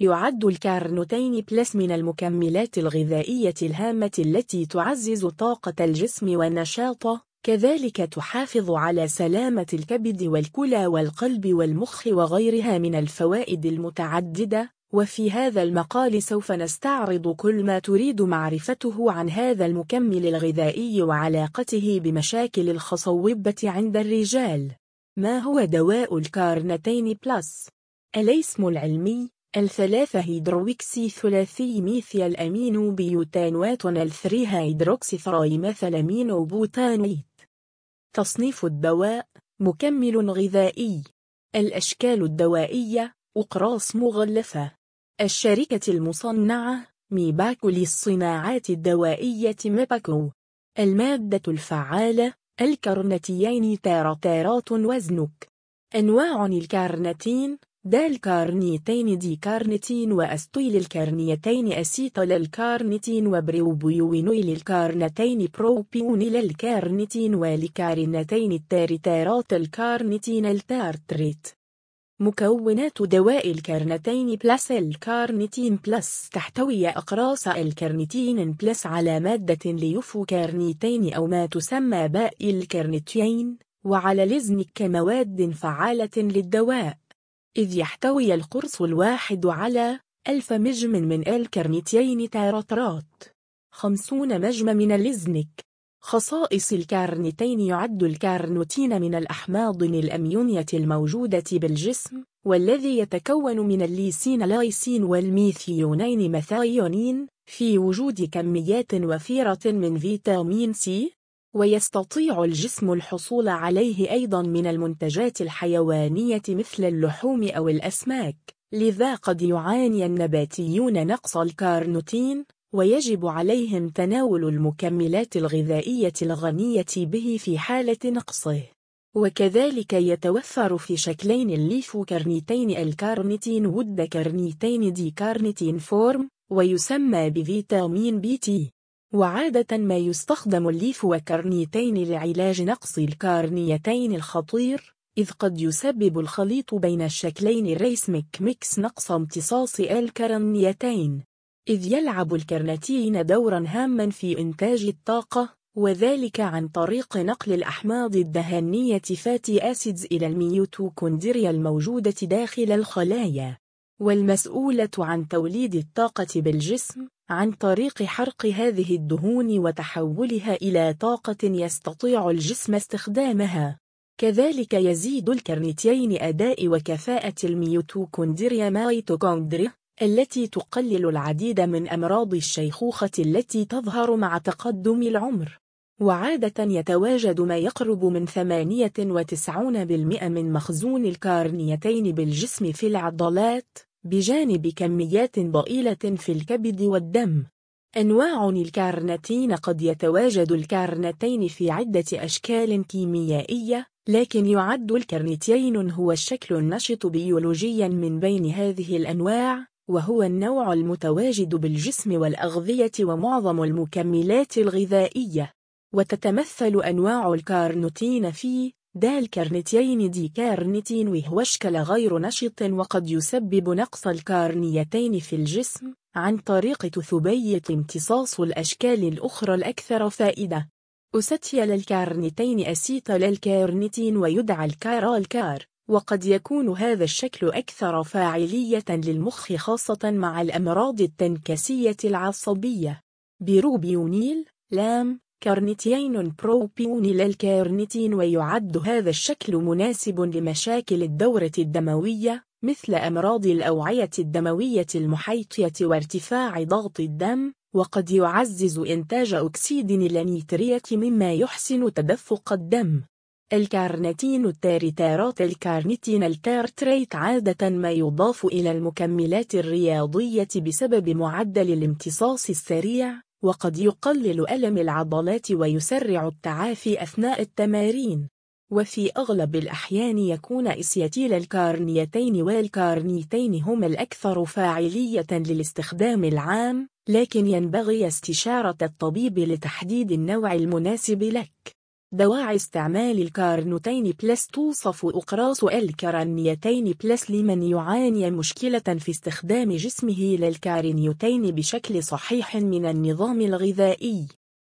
يعد الكارنوتين بلس من المكملات الغذائية الهامة التي تعزز طاقة الجسم ونشاطه كذلك تحافظ على سلامة الكبد والكلى والقلب والمخ وغيرها من الفوائد المتعددة وفي هذا المقال سوف نستعرض كل ما تريد معرفته عن هذا المكمل الغذائي وعلاقته بمشاكل الخصوبة عند الرجال ما هو دواء ال Carnitine Plus؟ الاسم العلمي الثلاثة هيدروكسي ثلاثي ميثيل أمينو بيوتانواتون ال three hydroxy trimethylamino butanoate. تصنيف الدواء مكمل غذائي. الأشكال الدوائية أقراص مغلفة. الشركة المصنعة ميباكو للصناعات الدوائية ميباكو. المادة الفعالة الكارنتين تارتارات وزنك. أنواع الكارنتين دال كارنيتين D-carnitine وأسيتيل الكارنيتين acetyl L-carnitine وبروبيونيل الكارنتين propionyl L-carnitine والكارنتين التارتارات L-carnitine L-tartrate. مكونات دواء L-Carnitine Plus L-Carnitine Plus تحتوي أقراص L-Carnitine Plus على مادة ليفو كارنيتين أو ما تسمى باء الكارنتين وعلى الزنك كمواد فعالة للدواء. إذ يحتوي القرص الواحد على ألف مجم من الكارنتين تارترات خمسون مجم من الزنك. خصائص الكارنتين يعد الكارنيتين من الأحماض الأمينية الموجودة بالجسم والذي يتكون من الليسين لايسين والميثيونين مثايونين في وجود كميات وفيرة من فيتامين سي. ويستطيع الجسم الحصول عليه أيضا من المنتجات الحيوانية مثل اللحوم أو الأسماك. لذا قد يعاني النباتيون نقص الكارنيتين ويجب عليهم تناول المكملات الغذائية الغنية به في حالة نقصه. وكذلك يتوفر في شكلين الليفوكارنيتين L-carnitine ود كارنيتين D-carnitine form ويسمى بفيتامين BT. وعادة ما يستخدم الليفوكارنيتين لعلاج نقص الكارنيتين الخطير إذ قد يسبب الخليط بين الشكلين ال racemic mix نقص امتصاص الكارنيتين إذ يلعب الكارنتين دورا هاما في إنتاج الطاقة وذلك عن طريق نقل الأحماض الدهنية fatty acids إلى الميتوكوندريا الموجودة داخل الخلايا. والمسؤولة عن توليد الطاقة بالجسم عن طريق حرق هذه الدهون وتحولها إلى طاقة يستطيع الجسم استخدامها. كذلك يزيد الكارنتين أداء وكفاءة الميوتوكوندريا مايتوكوندريا التي تقلل العديد من أمراض الشيخوخة التي تظهر مع تقدم العمر. وعادة يتواجد ما يقرب من 98% من مخزون الكارنيتين بالجسم في العضلات بجانب كميات ضئيلة في الكبد والدم. أنواع الكارنتين قد يتواجد الكارنتين في عدة أشكال كيميائية لكن يعد الكارنتين هو الشكل النشط بيولوجيا من بين هذه الأنواع وهو النوع المتواجد بالجسم والأغذية ومعظم المكملات الغذائية. وتتمثل أنواع الكارنيتين في دال كارنتين D-carnitine وهو شكل غير نشط وقد يسبب نقص الكارنيتين في الجسم عن طريق تثبيط امتصاص الأشكال الأخرى الأكثر فائدة. أستيل الكارنتين acetyl L-carnitine ويدعى الكار ALCAR وقد يكون هذا الشكل أكثر فاعلية للمخ خاصة مع الأمراض التنكسية العصبية. بروبيونيل لام كارنيتين propionyl L-carnitine ويعد هذا الشكل مناسب لمشاكل الدورة الدموية مثل أمراض الأوعية الدموية المحيطية وارتفاع ضغط الدم وقد يعزز إنتاج أكسيد النيتريك مما يحسن تدفق الدم. الكارنتين التارتارات L-carnitine L-tartrate عادة ما يضاف إلى المكملات الرياضية بسبب معدل الامتصاص السريع وقد يقلل ألم العضلات ويسرع التعافي أثناء التمارين. وفي أغلب الأحيان يكون أسيتيل الكارنيتين والكارنيتين هما الأكثر فاعلية للاستخدام العام لكن ينبغي استشارة الطبيب لتحديد النوع المناسب لك. دواعي استعمال L-Carnitine Plus توصف أقراص L-Carnitine Plus لمن يعاني مشكلة في استخدام جسمه للكارنيتين بشكل صحيح من النظام الغذائي.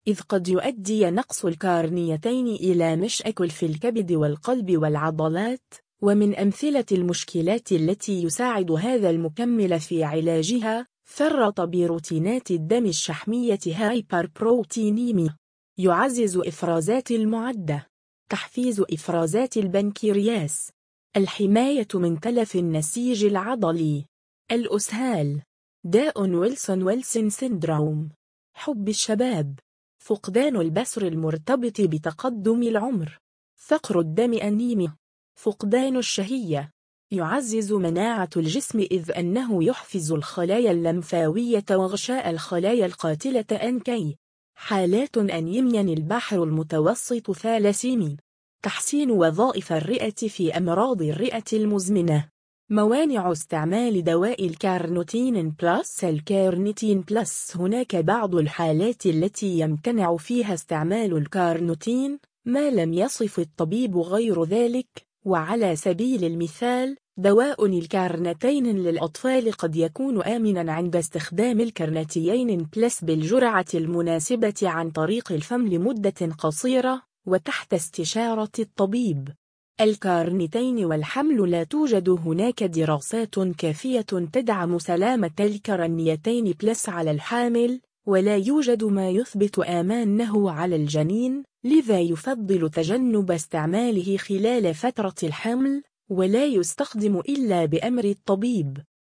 إذ قد يؤدي نقص الكارنيتين إلى مشاكل في الكبد والقلب والعضلات ومن أمثلة المشكلات التي يساعد هذا المكمل في علاجها فرط بروتينات الدم الشحمية hyperlipoproteinemia يعزز إفرازات المعدة. تحفيز إفرازات البنكرياس. الحماية من تلف النسيج العضلي. الإسهال. داء ويلسون Wilson syndrome حب الشباب. فقدان البصر المرتبط بتقدم العمر. فقر الدم أنيميا فقدان الشهية. يعزز مناعة الجسم إذ أنه يحفز الخلايا اللمفاوية وغشاء الخلايا القاتلة NK. حالات أنيميا البحر المتوسط ثالثيمي تحسين وظائف الرئة في أمراض الرئة المزمنة. موانع استعمال دواء L-Carnitine Plus L-Carnitine Plus. هناك بعض الحالات التي يمتنع فيها استعمال الكارنيتين ما لم يصف الطبيب غير ذلك. وعلى سبيل المثال دواء الكارنتين للأطفال قد يكون آمنا عند استخدام L-Carnitine Plus بالجرعة المناسبة عن طريق الفم لمدة قصيرة وتحت استشارة الطبيب. الكارنتين والحمل لا توجد هناك دراسات كافية تدعم سلامة الكرنيتين بلس على الحامل ولا يوجد ما يثبت أمانه على الجنين لذا يفضل تجنب استعماله خلال فترة الحمل ولا يستخدم إلا بأمر الطبيب.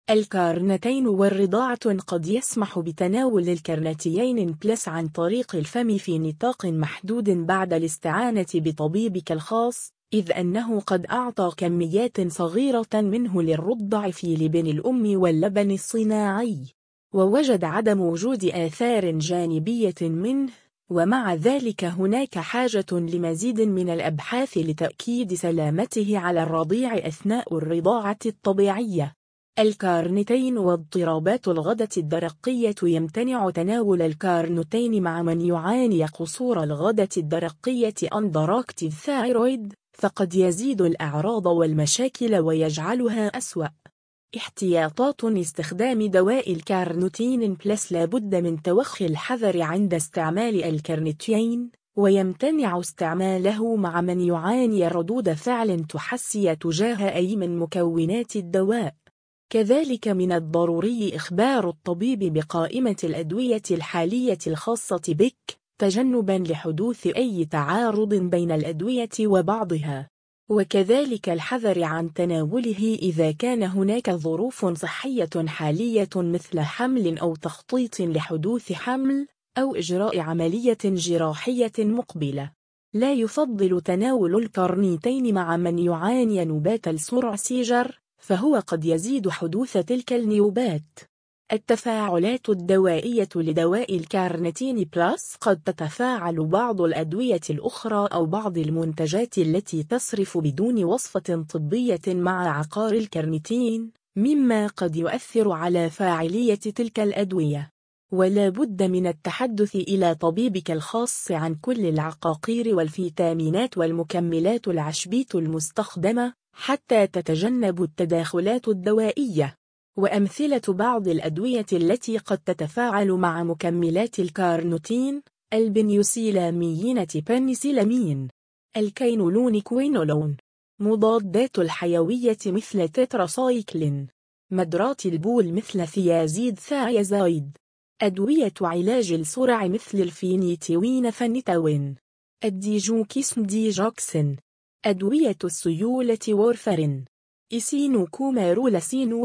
الكارنتين والرضاعة قد يسمح بتناول الكرنيتين بلس عن طريق الفم في نطاق محدود بعد الاستعانة بطبيبك الخاص إذ أنه قد أعطى كميات صغيرة منه للرضع في لبن الأم واللبن الصناعي. ووجد عدم وجود آثار جانبية منه ومع ذلك هناك حاجة لمزيد من الأبحاث لتأكيد سلامته على الرضيع أثناء الرضاعة الطبيعية. الكارنتين واضطرابات الغدة الدرقية يمتنع تناول الكارنتين مع من يعاني قصور الغدة الدرقية underactive thyroid فقد يزيد الأعراض والمشاكل ويجعلها أسوأ. احتياطات استخدام دواء الكارنتين بلس لابد من توخي الحذر عند استعمال الكارنتين ويمتنع استعماله مع من يعاني ردود فعل تحسسي تجاه أي من مكونات الدواء. كذلك من الضروري إخبار الطبيب بقائمة الأدوية الحالية الخاصة بك تجنبا لحدوث أي تعارض بين الأدوية وبعضها. وكذلك الحذر عن تناوله إذا كان هناك ظروف صحية حالية مثل حمل أو تخطيط لحدوث حمل أو إجراء عملية جراحية مقبلة. لا يفضل تناول الكرنيتين مع من يعاني نوبات الصرع seizure فهو قد يزيد حدوث تلك النوبات التفاعلات الدوائية لدواء الكارنتين بلس قد تتفاعل بعض الأدوية الأخرى أو بعض المنتجات التي تصرف بدون وصفة طبية مع عقار الكارنتين مما قد يؤثر على فاعلية تلك الأدوية. ولا بد من التحدث إلى طبيبك الخاص عن كل العقاقير والفيتامينات والمكملات العشبية المستخدمة حتى تتجنب التداخلات الدوائية. وأمثلة بعض الأدوية التي قد تتفاعل مع مكملات الكارنتين البنيوسيلاميين بنسيلامين الكينولون كوينولون مضادات الحيوية مثل تتراسايكلين مدرات البول مثل ثيازيد thiazide أدوية علاج الصرع مثل الفينيتوين فنتوين الديجوكيسم ديجوكسين أدوية السيولة warfarin. إسينوكومارول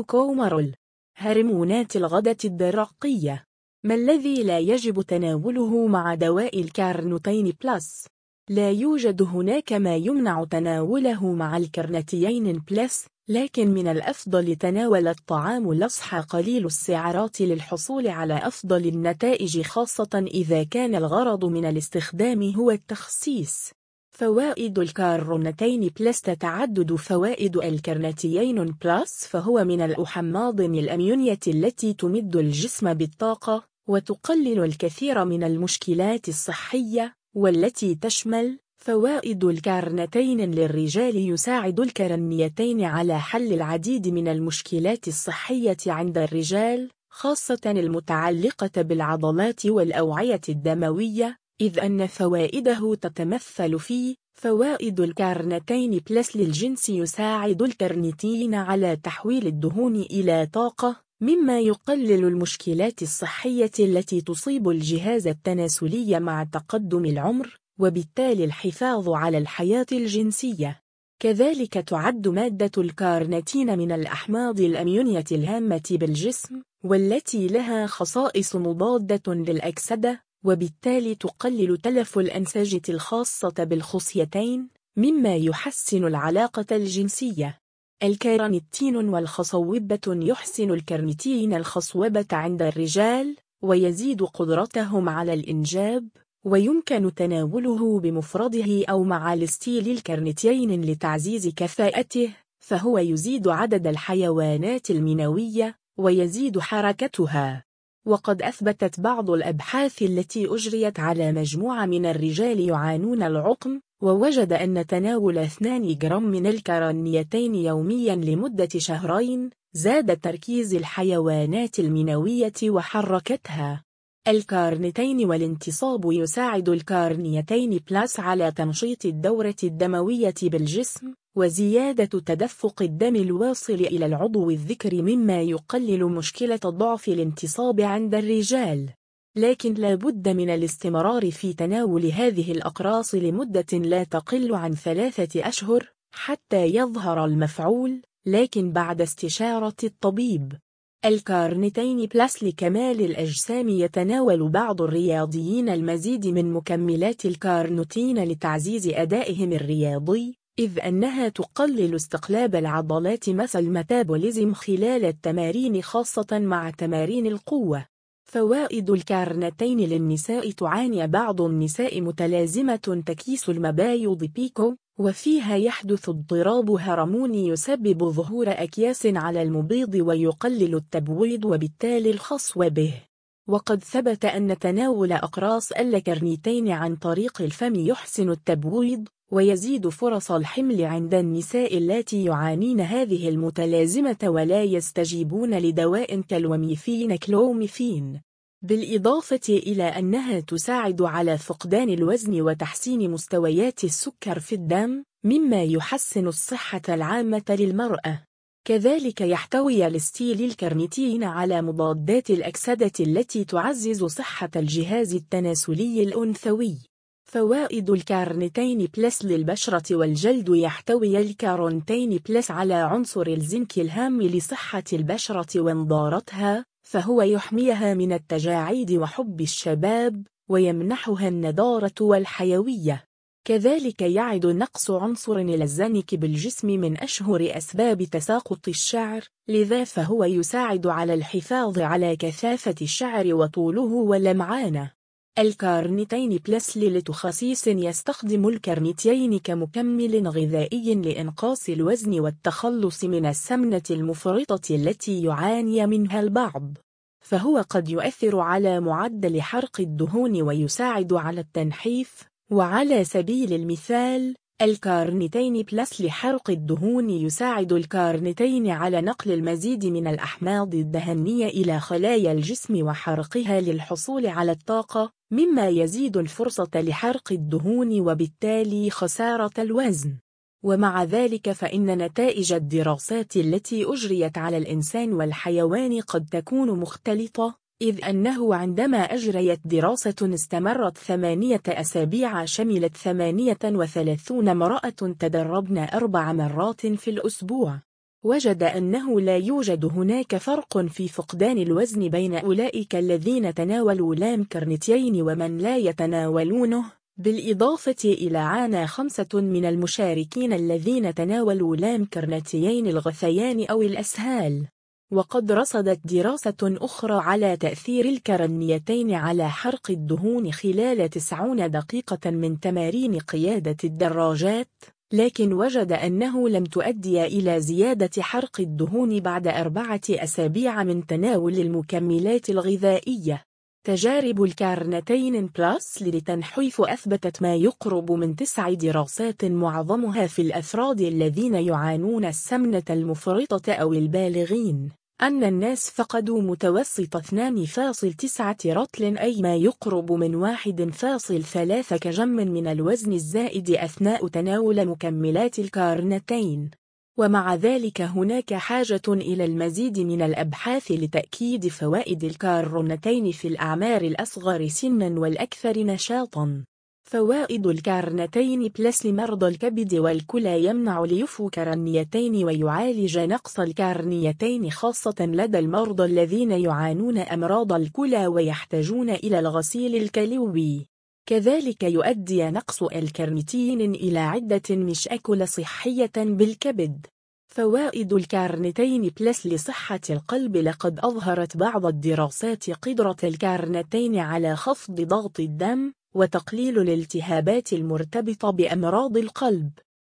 كومارول. هرمونات الغدة الدرقية. ما الذي لا يجب تناوله مع دواء الكارنتين بلس؟ لا يوجد هناك ما يمنع تناوله مع الكرنيتين بلس لكن من الأفضل تناول الطعام الصحي قليل السعرات للحصول على أفضل النتائج خاصة إذا كان الغرض من الاستخدام هو التخسيس. فوائد الكارنتين بلس تتعدد فوائد الكرنيتين بلس فهو من الأحماض الأمينية التي تمد الجسم بالطاقة وتقلل الكثير من المشكلات الصحية والتي تشمل فوائد الكارنتين للرجال يساعد الكرنيتين على حل العديد من المشكلات الصحية عند الرجال خاصة المتعلقة بالعضلات والأوعية الدموية. إذ أن فوائده تتمثل في فوائد الكارنتين بلس للجنس يساعد الكرنتين على تحويل الدهون إلى طاقة مما يقلل المشكلات الصحية التي تصيب الجهاز التناسلي مع تقدم العمر وبالتالي الحفاظ على الحياة الجنسية. كذلك تعد مادة الكارنتين من الأحماض الأميونية الهامة بالجسم والتي لها خصائص مضادة للأكسدة وبالتالي تقلل تلف الأنسجة الخاصة بالخصيتين مما يحسن العلاقة الجنسية. الكارنتين والخصوبة يحسن الكرنتين الخصوبة عند الرجال ويزيد قدرتهم على الإنجاب ويمكن تناوله بمفرده أو مع أستيل الكرنتين لتعزيز كفاءته فهو يزيد عدد الحيوانات المنوية ويزيد حركتها. وقد أثبتت بعض الأبحاث التي أجريت على مجموعة من الرجال يعانون العقم ووجد أن تناول 2 جرام من الكرنيتين يوميا لمدة شهرين زاد تركيز الحيوانات المنوية وحركتها. الكارنتين والانتصاب يساعد الكارنيتين بلاس على تنشيط الدورة الدموية بالجسم وزيادة تدفق الدم الواصل إلى العضو الذكري مما يقلل مشكلة ضعف الانتصاب عند الرجال. لكن لا بد من الاستمرار في تناول هذه الأقراص لمدة لا تقل عن ثلاثة أشهر حتى يظهر المفعول لكن بعد استشارة الطبيب. الكارنتين بلس لكمال الأجسام يتناول بعض الرياضيين المزيد من مكملات الكارنتين لتعزيز أدائهم الرياضي. إذ أنها تقلل استقلاب العضلات مثل ال metabolism خلال التمارين خاصة مع تمارين القوة. فوائد الكارنتين للنساء تعاني بعض النساء متلازمة تكيس المبايض PCO وفيها يحدث اضطراب هرموني يسبب ظهور أكياس على المبيض ويقلل التبويض وبالتالي الخصوبة. وقد ثبت أن تناول أقراص الكرنيتين عن طريق الفم يحسن التبويض ويزيد فرص الحمل عند النساء اللاتي يعانين هذه المتلازمة ولا يستجيبون لدواء كالوميفين كلوميفين. بالإضافة إلى أنها تساعد على فقدان الوزن وتحسين مستويات السكر في الدم مما يحسن الصحة العامة للمرأة. كذلك يحتوي أستيل الكرنيتين على مضادات الأكسدة التي تعزز صحة الجهاز التناسلي الأنثوي. فوائد الكارنتين بلس للبشرة والجلد يحتوي الكارنتين بلس على عنصر الزنك الهام لصحة البشرة ونضارتها فهو يحميها من التجاعيد وحب الشباب ويمنحها النضارة والحيوية. كذلك يعد نقص عنصر الزنك بالجسم من أشهر أسباب تساقط الشعر لذا فهو يساعد على الحفاظ على كثافة الشعر وطوله ولمعانه. الكارنيتين Plus للتخسيس يستخدم الكارنيتين كمكمل غذائي لإنقاص الوزن والتخلص من السمنة المفرطة التي يعاني منها البعض. فهو قد يؤثر على معدل حرق الدهون ويساعد على التنحيف. وعلى سبيل المثال الكارنيتين Plus لحرق الدهون يساعد الكارنيتين على نقل المزيد من الأحماض الدهنية إلى خلايا الجسم وحرقها للحصول على الطاقة مما يزيد الفرصة لحرق الدهون وبالتالي خسارة الوزن. ومع ذلك فإن نتائج الدراسات التي أجريت على الإنسان والحيوان قد تكون مختلطة. إذ أنه عندما أجريت دراسة استمرت ثمانية أسابيع شملت ثمانية وثلاثون امرأة تدربن أربع مرات في الأسبوع. وجد أنه لا يوجد هناك فرق في فقدان الوزن بين أولئك الذين تناولوا لام كرنتين ومن لا يتناولونه. بالإضافة إلى عانى خمسة من المشاركين الذين تناولوا لام كرنتيين الغثيان أو الأسهال. وقد رصدت دراسة أخرى على تأثير الكرنيتين على حرق الدهون خلال 90 دقيقة من تمارين قيادة الدراجات لكن وجد أنه لم تؤدي إلى زيادة حرق الدهون بعد أربعة أسابيع من تناول المكملات الغذائية. تجارب الكارنتين Plus للتنحيف أثبتت ما يقرب من تسع دراسات معظمها في الأفراد الذين يعانون السمنة المفرطة أو البالغين. أن الناس فقدوا متوسط 2.9 رطل أي ما يقرب من 1.3 كجم من الوزن الزائد أثناء تناول مكملات الكارنتين. ومع ذلك هناك حاجة إلى المزيد من الأبحاث لتأكيد فوائد الكارنتين في الأعمار الأصغر سناً والأكثر نشاطاً. فوائد الكارنتين Plus لمرضى الكبد والكلى يمنع ليفوكارنيتين ويعالج نقص الكارنيتين خاصة لدى المرضى الذين يعانون أمراض الكلى ويحتاجون إلى الغسيل الكلوي. كذلك يؤدي نقص الكارنيتين إلى عدة مشاكل صحية بالكبد. فوائد الكارنتين Plus لصحة القلب لقد أظهرت بعض الدراسات قدرة الكارنتين على خفض ضغط الدم وتقليل الالتهابات المرتبطة بأمراض القلب.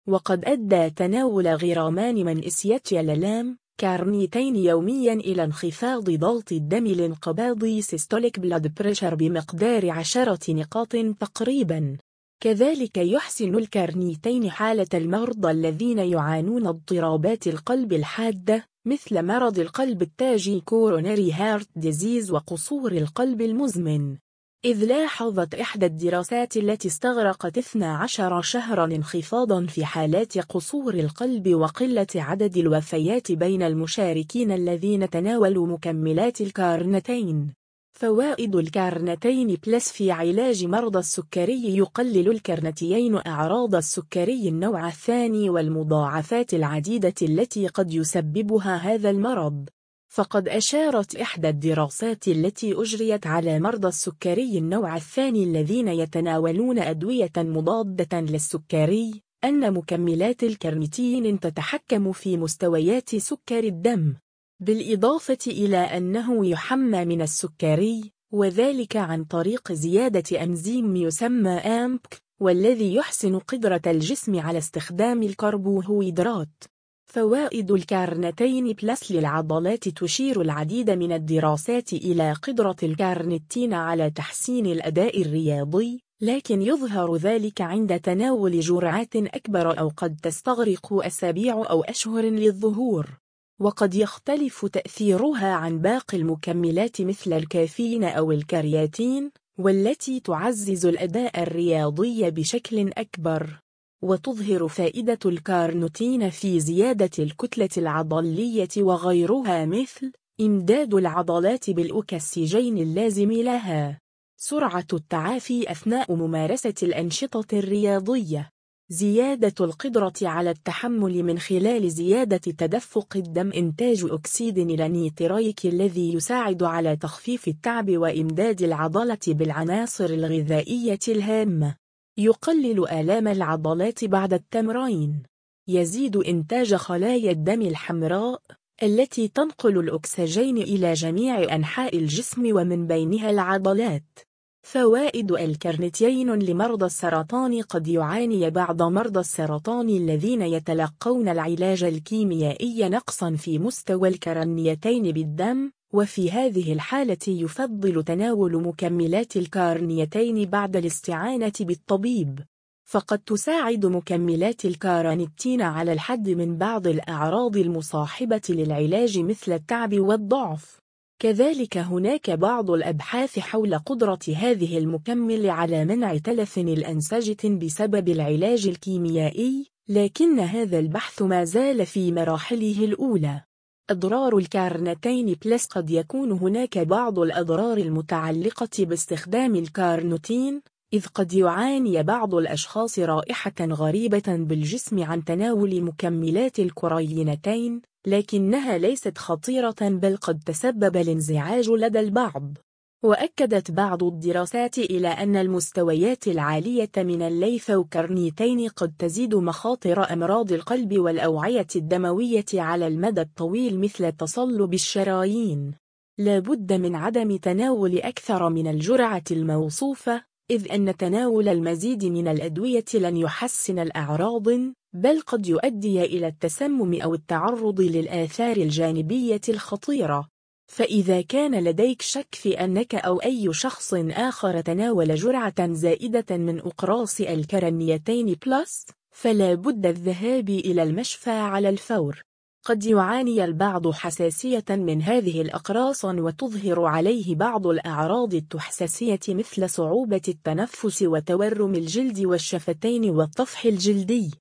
وقد أدى تناول غرامان من acetyl-L-carnitine يوميا إلى انخفاض ضغط الدم الانقباضي systolic blood pressure بمقدار عشرة نقاط تقريبا. كذلك يحسن الكارنيتين حالة المرضى الذين يعانون اضطرابات القلب الحادة مثل مرض القلب التاجي coronary heart disease وقصور القلب المزمن. إذ لاحظت إحدى الدراسات التي استغرقت 12 شهرا انخفاضا في حالات قصور القلب وقلة عدد الوفيات بين المشاركين الذين تناولوا مكملات الكارنتين. فوائد الكارنتين Plus في علاج مرضى السكري يقلل الكارنتين أعراض السكري النوع الثاني والمضاعفات العديدة التي قد يسببها هذا المرض. فقد أشارت إحدى الدراسات التي أجريت على مرضى السكري النوع الثاني الذين يتناولون أدوية مضادة للسكري أن مكملات الكرنيتين تتحكم في مستويات سكر الدم بالإضافة إلى أنه يحمى من السكري وذلك عن طريق زيادة أنزيم يسمى AMPK والذي يحسن قدرة الجسم على استخدام الكربوهيدرات. فوائد الكارنتين Plus للعضلات تشير العديد من الدراسات إلى قدرة الكارنتين على تحسين الأداء الرياضي لكن يظهر ذلك عند تناول جرعات أكبر أو قد تستغرق أسابيع أو أشهر للظهور. وقد يختلف تأثيرها عن باقي المكملات مثل الكافيين أو الكرياتين والتي تعزز الأداء الرياضي بشكل أكبر. وتظهر فائدة الكارنوتين في زيادة الكتلة العضلية وغيرها مثل إمداد العضلات بالأكسجين اللازم لها. سرعة التعافي أثناء ممارسة الأنشطة الرياضية. زيادة القدرة على التحمل من خلال زيادة تدفق الدم. إنتاج أكسيد النيتريك الذي يساعد على تخفيف التعب وإمداد العضلة بالعناصر الغذائية الهامة. يقلل آلام العضلات بعد التمرين. يزيد إنتاج خلايا الدم الحمراء التي تنقل الأكسجين إلى جميع أنحاء الجسم ومن بينها العضلات. فوائد الكرنتين لمرضى السرطان قد يعاني بعض مرضى السرطان الذين يتلقون العلاج الكيميائي نقصا في مستوى الكرنيتين بالدم وفي هذه الحالة يفضل تناول مكملات الكارنيتين بعد الاستعانة بالطبيب. فقد تساعد مكملات الكارنيتين على الحد من بعض الأعراض المصاحبة للعلاج مثل التعب والضعف. كذلك هناك بعض الأبحاث حول قدرة هذه المكمل على منع تلف الأنسجة بسبب العلاج الكيميائي لكن هذا البحث ما زال في مراحله الأولى. أضرار الكارنتين Plus قد يكون هناك بعض الأضرار المتعلقة باستخدام الكارنتين إذ قد يعاني بعض الأشخاص رائحة غريبة بالجسم عند تناول مكملات الكارنتين لكنها ليست خطيرة بل قد تسبب الانزعاج لدى البعض. وأكدت بعض الدراسات إلى أن المستويات العالية من الليفوكرنيتين قد تزيد مخاطر أمراض القلب والأوعية الدموية على المدى الطويل مثل تصلب الشرايين. لا بد من عدم تناول أكثر من الجرعة الموصوفة، إذ أن تناول المزيد من الأدوية لن يحسن الأعراض، بل قد يؤدي إلى التسمم أو التعرض للآثار الجانبية الخطيرة. فإذا كان لديك شك في أنك أو أي شخص آخر تناول جرعة زائدة من أقراص الكرنيتين Plus، فلا بد الذهاب إلى المشفى على الفور. قد يعاني البعض حساسية من هذه الأقراص وتظهر عليه بعض الأعراض التحسسية مثل صعوبة التنفس وتورم الجلد والشفتين والطفح الجلدي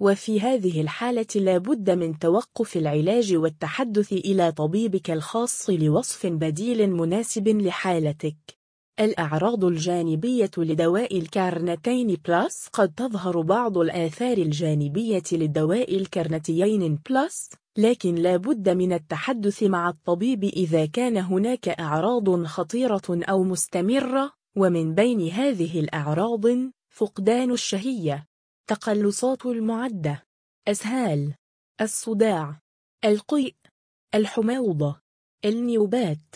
وفي هذه الحالة لا بد من توقف العلاج والتحدث إلى طبيبك الخاص لوصف بديل مناسب لحالتك. الأعراض الجانبية لدواء الكارنتين Plus قد تظهر بعض الآثار الجانبية للدواء الكارنتين Plus لكن لا بد من التحدث مع الطبيب إذا كان هناك أعراض خطيرة أو مستمرة ومن بين هذه الأعراض فقدان الشهية. تقلصات المعدة إسهال الصداع القيء الحموضة النوبات.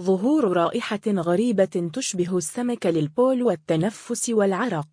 ظهور رائحة غريبة تشبه السمك للبول والتنفس والعرق.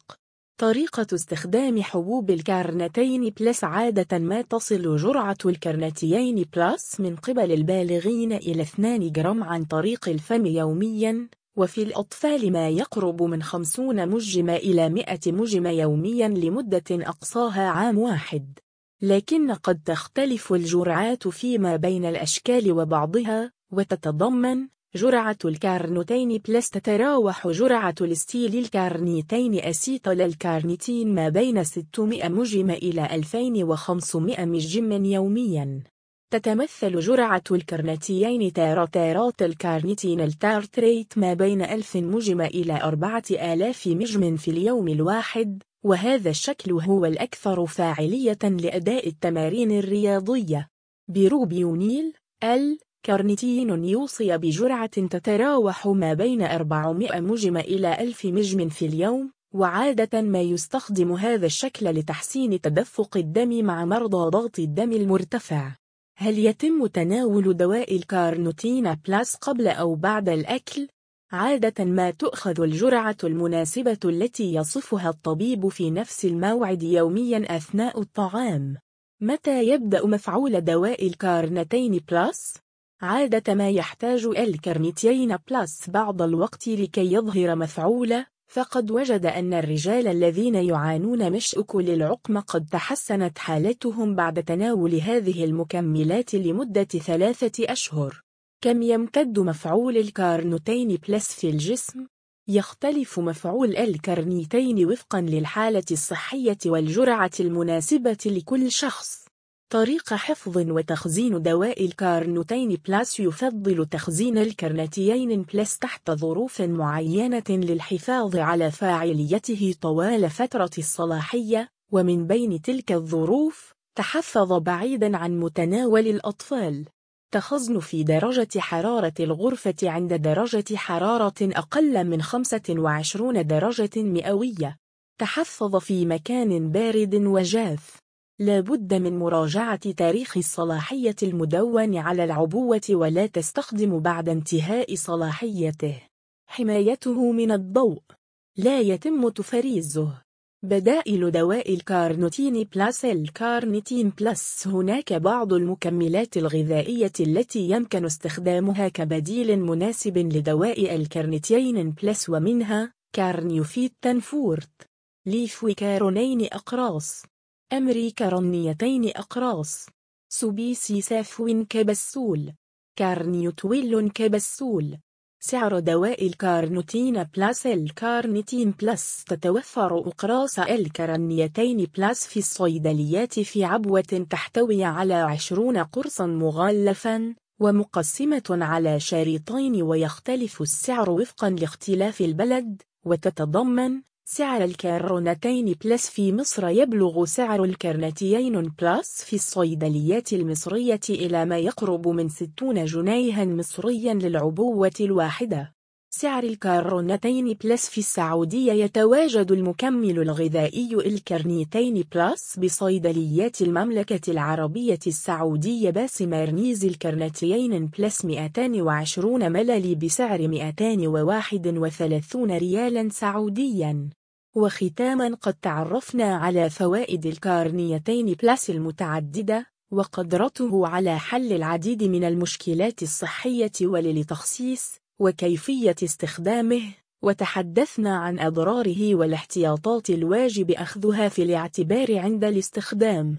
طريقة استخدام حبوب الكارنتين Plus عادة ما تصل جرعة الكارنتين Plus من قبل البالغين إلى 2 جرام عن طريق الفم يومياً. وفي الأطفال ما يقرب من 50 مجم إلى 100 مجم يوميا لمدة أقصاها عام واحد. لكن قد تختلف الجرعات فيما بين الأشكال وبعضها وتتضمن جرعة الكارنوتين بلس تتراوح جرعة الستيل الكارنيتين أسيتل الكارنيتين ما بين 600 مجم إلى 2500 مجم يومياً. تتمثل جرعة الكرنتيين تارتارات الكارنيتين التارتريت ما بين 1000 مجم إلى 4000 مجم في اليوم الواحد وهذا الشكل هو الأكثر فاعلية لأداء التمارين الرياضية. بروبيونيل ال كارنيتين يوصي بجرعة تتراوح ما بين 400 مجم إلى 1000 مجم في اليوم وعادة ما يستخدم هذا الشكل لتحسين تدفق الدم مع مرضى ضغط الدم المرتفع. هل يتم تناول دواء الكارنوتين بلاس قبل أو بعد الأكل؟ عادة ما تؤخذ الجرعة المناسبة التي يصفها الطبيب في نفس الموعد يوميا أثناء الطعام. متى يبدأ مفعول دواء الكارنتين بلاس؟ عادة ما يحتاج الكارنيتين بلاس بعض الوقت لكي يظهر مفعوله فقد وجد أن الرجال الذين يعانون مشاكل العقم قد تحسنت حالتهم بعد تناول هذه المكملات لمدة ثلاثة أشهر. كم يمتد مفعول الكارنوتين بلس في الجسم؟ يختلف مفعول الكارنيتين وفقا للحالة الصحية والجرعة المناسبة لكل شخص. طرق حفظ وتخزين دواء الكارنوتين بلاس يفضل تخزين الكرنتيين بلاس تحت ظروف معينة للحفاظ على فاعليته طوال فترة الصلاحية ومن بين تلك الظروف تحفظ بعيدا عن متناول الأطفال. تخزن في درجة حرارة الغرفة عند درجة حرارة أقل من 25 درجة مئوية. تحفظ في مكان بارد وجاف. لا بد من مراجعة تاريخ الصلاحية المدون على العبوة ولا تستخدم بعد انتهاء صلاحيته. حمايته من الضوء. لا يتم تفريزه. بدائل دواء الكارنوتين بلس الكارنيتين بلس هناك بعض المكملات الغذائية التي يمكن استخدامها كبديل مناسب لدواء الكارنيتين بلس ومنها كارنيوفيت تنفورت. ليفويكارونين أقراص. أمريكا رنيتين أقراص. سوبيسي سافوين كبسول. كارنيوتويل كبسول. سعر دواء الكارنوتين بلاس الكارنيتين بلاس. تتوفر أقراص الكرنيتين بلاس في الصيدليات في عبوة تحتوي على عشرون قرصا مغلفا ومقسمة على شريطين ويختلف السعر وفقا لاختلاف البلد وتتضمن سعر الكارونتين بلس في مصر يبلغ سعر الكرنتيين بلس في الصيدليات المصرية إلى ما يقرب من 60 جنيها مصريا للعبوة الواحدة. سعر الكارونتين بلس في السعودية يتواجد المكمل الغذائي الكرنيتين بلس بصيدليات المملكة العربية السعودية باسمارنيز الكرنتيين بلس 220 مل بسعر 231 ريالا سعوديا. وختاما قد تعرفنا على فوائد الكارنيتين بلس المتعددة وقدرته على حل العديد من المشكلات الصحية وللتخصيص وكيفية استخدامه وتحدثنا عن أضراره والاحتياطات الواجب أخذها في الاعتبار عند الاستخدام.